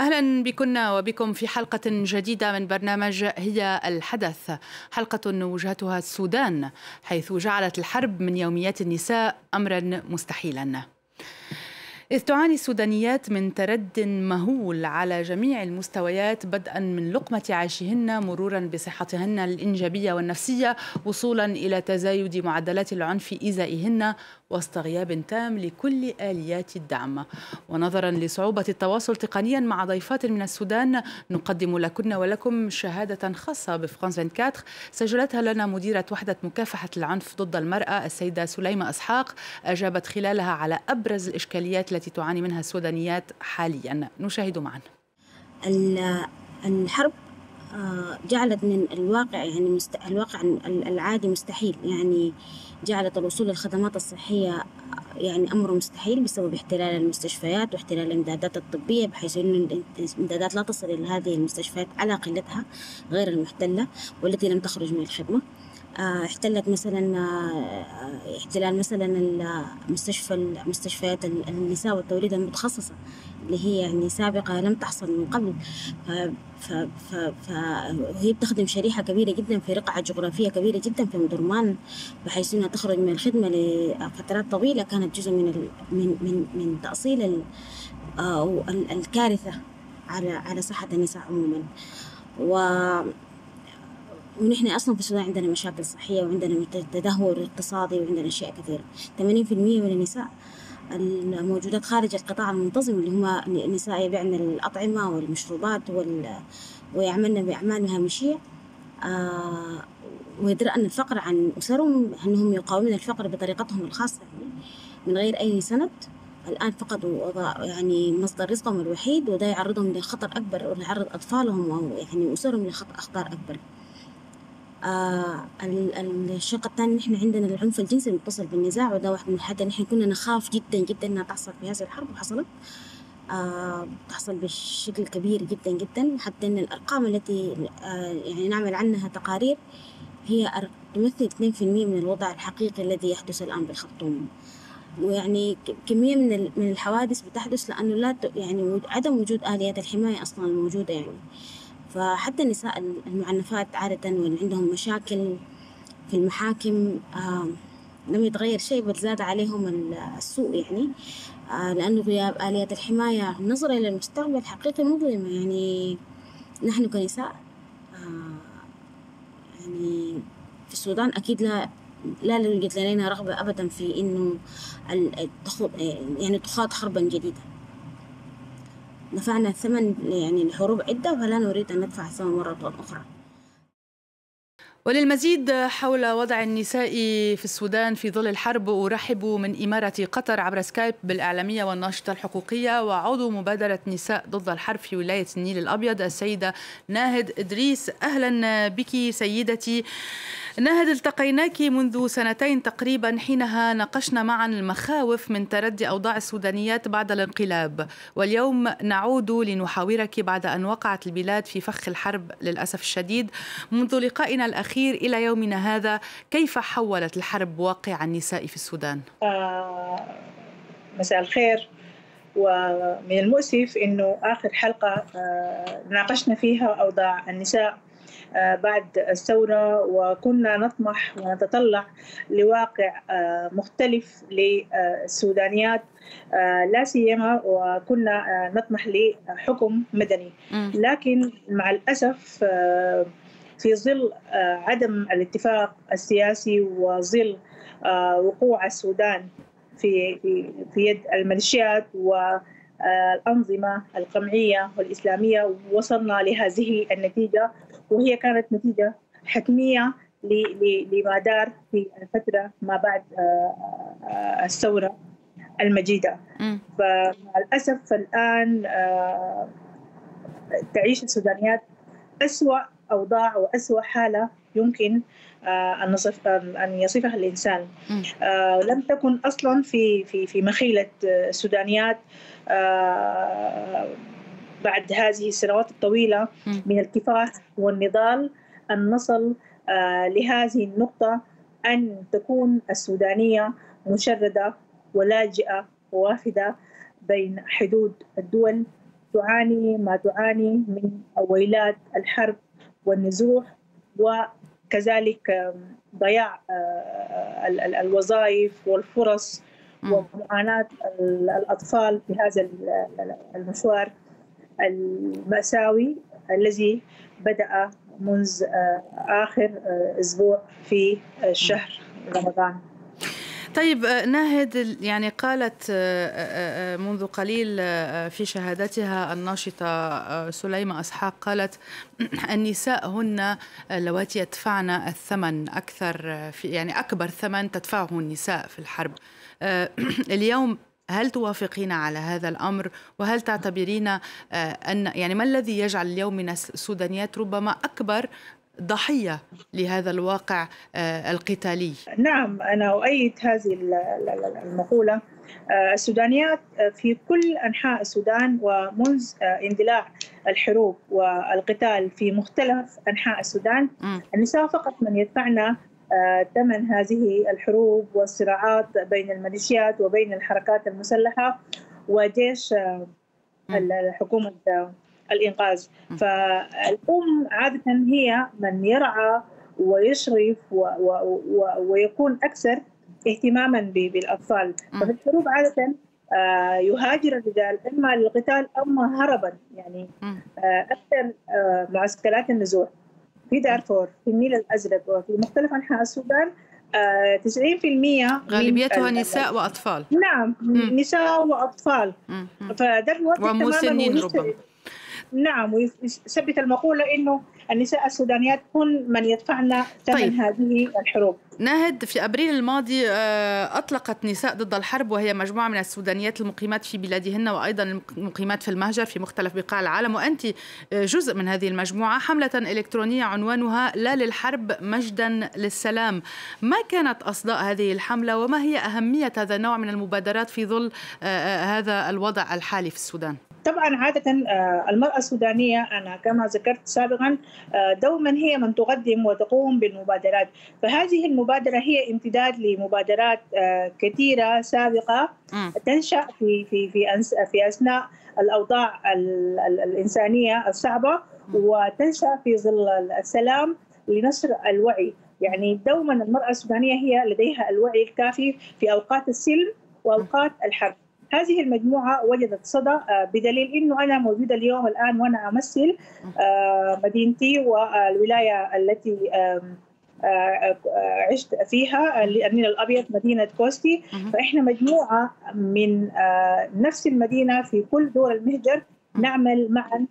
أهلا بكن وبكم في حلقة جديدة من برنامج هي الحدث. حلقة وجهتها السودان حيث جعلت الحرب من يوميات النساء امرا مستحيلا. إذ تعاني السودانيات من ترد مهول على جميع المستويات بدءا من لقمة عيشهن مرورا بصحتهن الإنجابية والنفسية وصولا إلى تزايد معدلات العنف إزائهن وسط غياب تام لكل آليات الدعم. ونظرا لصعوبة التواصل تقنيا مع ضيفات من السودان نقدم لكن ولكم شهادة خاصة بفرانس 24 سجلتها لنا مديرة وحدة مكافحة العنف ضد المرأة السيدة سليمة إسحاق. أجابت خلالها على أبرز الإشكاليات التي تعاني منها السودانيات حاليا. نشاهد معا. الحرب جعلت من الواقع يعني مست... الواقع العادي مستحيل. يعني جعلت الوصول للخدمات الصحية يعني أمر مستحيل بسبب احتلال المستشفيات واحتلال الإمدادات الطبية بحيث أن الإمدادات لا تصل إلى هذه المستشفيات على قلتها غير المحتلة والتي لم تخرج من الخدمة. آه، احتلت مثلا آه، احتلال مثلا المستشفى مستشفيات النساء والتوليد المتخصصة اللي هي يعني سابقة لم تحصل من قبل. فهي بتخدم شريحة كبيرة جدا في رقعة جغرافية كبيرة جدا في مدرمان بحيث إنها تخرج من الخدمة لفترات طويلة كانت جزء من من من من تأصيل آه، الكارثة على على صحة النساء عموما. و ونحن أصلا في السودان عندنا مشاكل صحية وعندنا تدهور اقتصادي وعندنا أشياء كثيرة. 80% من النساء الموجودات خارج القطاع المنتظم اللي هم النساء يبيعن الأطعمة والمشروبات وال... ويعملن بأعمال هامشية آه ويدرأن الفقر عن أسرهم أنهم يقاومون الفقر بطريقتهم الخاصة يعني من غير أي سند. الآن فقدوا يعني مصدر رزقهم الوحيد وده يعرضهم لخطر أكبر ويعرض أطفالهم أو يعني أسرهم لأخطار أكبر. آه الشق الثاني نحن عندنا العنف الجنسي المتصل بالنزاع وده واحد من الحاجات نحن كنا نخاف جدا جدا إنها تحصل في هذه الحرب وحصلت. آه تحصل بشكل كبير جدا جدا. حتى إن الأرقام التي آه يعني نعمل عنها تقارير هي تمثل 2% من الوضع الحقيقي الذي يحدث الآن بالخرطوم. ويعني كمية من من الحوادث بتحدث لأنه لا يعني عدم وجود آليات الحماية أصلا الموجودة يعني. فحتى النساء المعنفات عادة واللي عندهم مشاكل في المحاكم لم يتغير شيء بل زاد عليهم السوء يعني. آه لأنه غياب آليات الحماية النظرة إلى المستقبل حقيقة مظلمة يعني. نحن كنساء آه يعني في السودان أكيد لا لا يوجد لدينا رغبة أبدا في إنه يعني تخاض حربا جديدة. دفعنا الثمن يعني لحروب عدة فلا نريد أن ندفع الثمن مرة أخرى. وللمزيد حول وضع النساء في السودان في ظل الحرب أرحب من إمارة قطر عبر سكايب بالإعلامية والناشطة الحقوقية وعضو مبادرة نساء ضد الحرب في ولاية النيل الأبيض السيدة ناهد إدريس. أهلا بك سيدتي. ناهد التقيناك منذ سنتين تقريبا حينها ناقشنا معا المخاوف من تردي أوضاع السودانيات بعد الانقلاب. واليوم نعود لنحاورك بعد أن وقعت البلاد في فخ الحرب للأسف الشديد. منذ لقائنا الأخير إلى يومنا هذا كيف حولت الحرب واقع النساء في السودان؟ آه مساء الخير. ومن المؤسف إنه آخر حلقة آه ناقشنا فيها أوضاع النساء. بعد الثورة وكنا نطمح ونتطلع لواقع آه، مختلف للسودانيات آه، لا سيما وكنا نطمح لحكم مدني. لكن مع الأسف في ظل عدم الاتفاق السياسي وظل وقوع السودان في في يد الميليشيات والأنظمة القمعية والإسلامية وصلنا لهذه النتيجة وهي كانت نتيجة حتمية لما دار في الفترة ما بعد آه، آه، الثورة المجيدة. فللأسف الآن آه، تعيش السودانيات أسوأ أوضاع وأسوأ حالة يمكن أن نصف أن يصفها الإنسان. لم تكن أصلا في في في مخيلة السودانيات بعد هذه السنوات الطويلة من الكفاح والنضال أن نصل آه، لهذه النقطة أن تكون السودانية مشردة ولاجئة ووافدة بين حدود الدول تعاني ما تعاني من ويلات الحرب والنزوح وكذلك ضياع الوظائف والفرص ومعاناة الأطفال في هذا المشوار المأساوي الذي بدأ منذ آخر أسبوع في شهر رمضان. طيب ناهد يعني قالت منذ قليل في شهادتها الناشطة سليمة أسحاق قالت النساء هن اللواتي يدفعن الثمن أكثر في يعني أكبر ثمن تدفعه النساء في الحرب. اليوم هل توافقين على هذا الأمر؟ وهل تعتبرين أن يعني ما الذي يجعل اليوم من السودانيات ربما أكبر ضحية لهذا الواقع القتالي. نعم أنا أؤيد هذه المقولة. السودانيات في كل أنحاء السودان ومنذ اندلاع الحروب والقتال في مختلف أنحاء السودان النساء فقط من يدفعن ثمن هذه الحروب والصراعات بين الميليشيات وبين الحركات المسلحة وجيش الحكومة الإنقاذ. فالأم عادة هي من يرعى ويشرف و و و ويكون أكثر اهتماما بالأطفال. ففي الحروب عادة يهاجر الرجال إما للقتال أما هربا يعني أكثر معسكرات النزوح. في دارفور في النيل الأزرق وفي مختلف أنحاء السودان 90% غالبيتها نساء وأطفال. نعم. نساء وأطفال. فده ومسنين ربما. نعم ويثبت المقولة إنه النساء السودانيات هن من يدفعن ثمن طيب. هذه الحروب. ناهد في أبريل الماضي أطلقت نساء ضد الحرب وهي مجموعة من السودانيات المقيمات في بلادهن وأيضا المقيمات في المهجر في مختلف بقاع العالم. وأنت جزء من هذه المجموعة حملة إلكترونية عنوانها لا للحرب مجدا للسلام. ما كانت أصداء هذه الحملة وما هي أهمية هذا النوع من المبادرات في ظل هذا الوضع الحالي في السودان؟ طبعا عادة المرأة السودانية أنا كما ذكرت سابقا دوما هي من تقدم وتقوم بالمبادرات. فهذه المبادرة هي امتداد لمبادرات كثيرة سابقة تنشأ في في في في أثناء الأوضاع الإنسانية الصعبة وتنشأ في ظل السلام لنشر الوعي. يعني دوما المرأة السودانية هي لديها الوعي الكافي في أوقات السلم وأوقات الحرب. هذه المجموعة وجدت صدى بدليل أنه أنا موجودة اليوم الآن وأنا أمثل مدينتي والولاية التي عشت فيها النيل الأبيض مدينة كوستي. فإحنا مجموعة من نفس المدينة في كل دور المهجر نعمل معا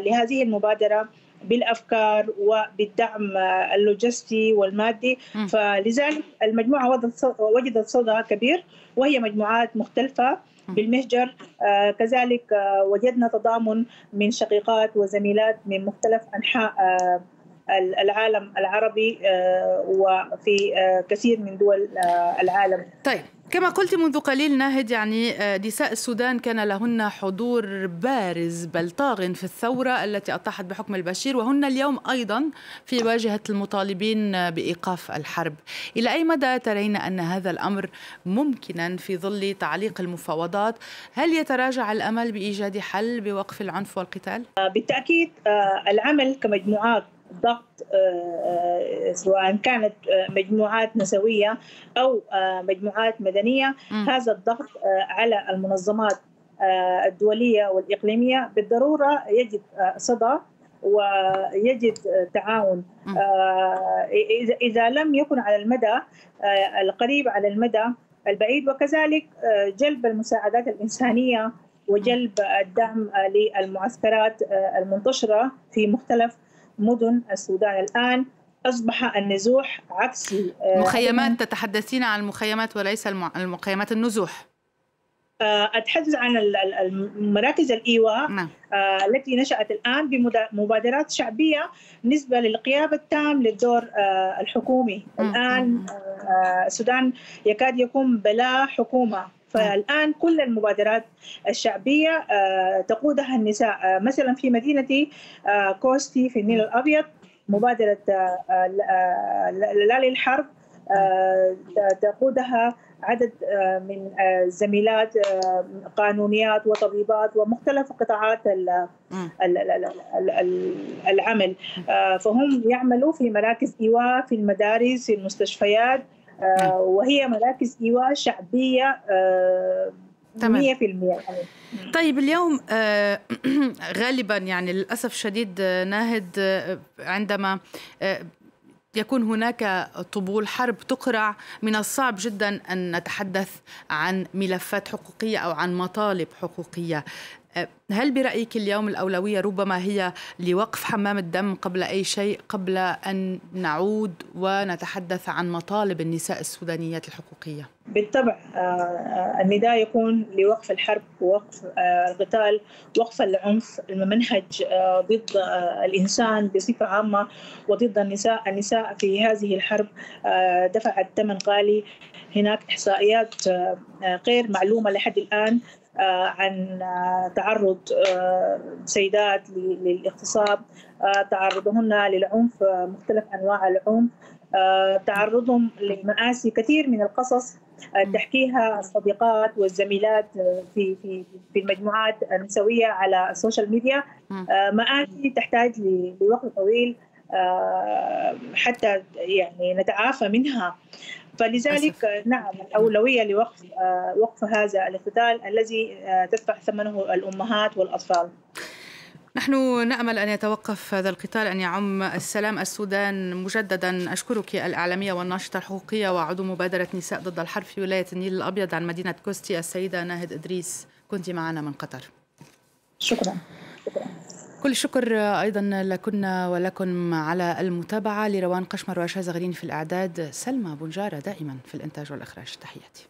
لهذه المبادرة. بالأفكار وبالدعم اللوجستي والمادي. فلذلك المجموعة وجدت صدى كبير وهي مجموعات مختلفة بالمهجر. آه كذلك آه وجدنا تضامن من شقيقات وزميلات من مختلف أنحاء آه العالم العربي وفي كثير من دول العالم. طيب كما قلت منذ قليل ناهد يعني نساء السودان كان لهن حضور بارز بل طاغ في الثورة التي أطاحت بحكم البشير وهن اليوم أيضا في واجهة المطالبين بإيقاف الحرب. إلى أي مدى ترين أن هذا الأمر ممكنا في ظل تعليق المفاوضات؟ هل يتراجع الأمل بإيجاد حل بوقف العنف والقتال؟ بالتأكيد العمل كمجموعات ضغط سواء كانت مجموعات نسوية أو مجموعات مدنية م. هذا الضغط على المنظمات الدولية والإقليمية بالضرورة يجد صدى ويجد تعاون إذا لم يكن على المدى القريب على المدى البعيد وكذلك جلب المساعدات الإنسانية وجلب الدعم للمعسكرات المنتشرة في مختلف مدن السودان الآن أصبح النزوح عكسي مخيمات تتحدثين عن المخيمات وليس المخيمات النزوح. أتحدث عن مراكز الإيواء نعم. التي نشأت الآن بمبادرات شعبية نسبة للقيام التام للدور الحكومي. الآن السودان يكاد يكون بلا حكومة. فالآن كل المبادرات الشعبية تقودها النساء. مثلا في مدينتي كوستي في النيل الأبيض مبادرة لا للحرب تقودها عدد من زميلات قانونيات وطبيبات ومختلف قطاعات العمل. فهم يعملوا في مراكز إيواء في المدارس في المستشفيات وهي مراكز ايواء شعبية تمام. 100% يعني. طيب اليوم آه غالبا يعني للأسف شديد ناهد آه عندما آه يكون هناك طبول حرب تقرع من الصعب جدا أن نتحدث عن ملفات حقوقية أو عن مطالب حقوقية. هل برأيك اليوم الأولوية ربما هي لوقف حمام الدم قبل أي شيء قبل أن نعود ونتحدث عن مطالب النساء السودانيات الحقوقية؟ بالطبع النداء يكون لوقف الحرب ووقف القتال وقف العنف الممنهج ضد الإنسان بصفة عامة وضد النساء النساء في هذه الحرب دفعت ثمن غالي هناك إحصائيات غير معلومة لحد الآن عن تعرض سيدات للاغتصاب. تعرضهن للعنف مختلف أنواع العنف. تعرضهم لمآسي كثير من القصص. تحكيها الصديقات والزميلات في في في المجموعات النسويه على السوشيال ميديا. مآسي تحتاج لوقت طويل حتى يعني نتعافى منها. فلذلك أسف. نعم الأولوية لوقف وقف هذا الاقتتال الذي تدفع ثمنه الأمهات والأطفال. نحن نأمل أن يتوقف هذا القتال أن يعم السلام السودان مجددا. أشكرك الإعلامية والناشطة الحقوقية وعضو مبادرة نساء ضد الحرب في ولاية النيل الأبيض عن مدينة كوستي السيدة ناهد إدريس. كنت معنا من قطر. شكرا. شكرا. كل الشكر أيضا لكنا ولكم على المتابعة. لروان قشمر وشاز غرين في الإعداد سلمى بنجارة دائما في الإنتاج والإخراج. تحياتي.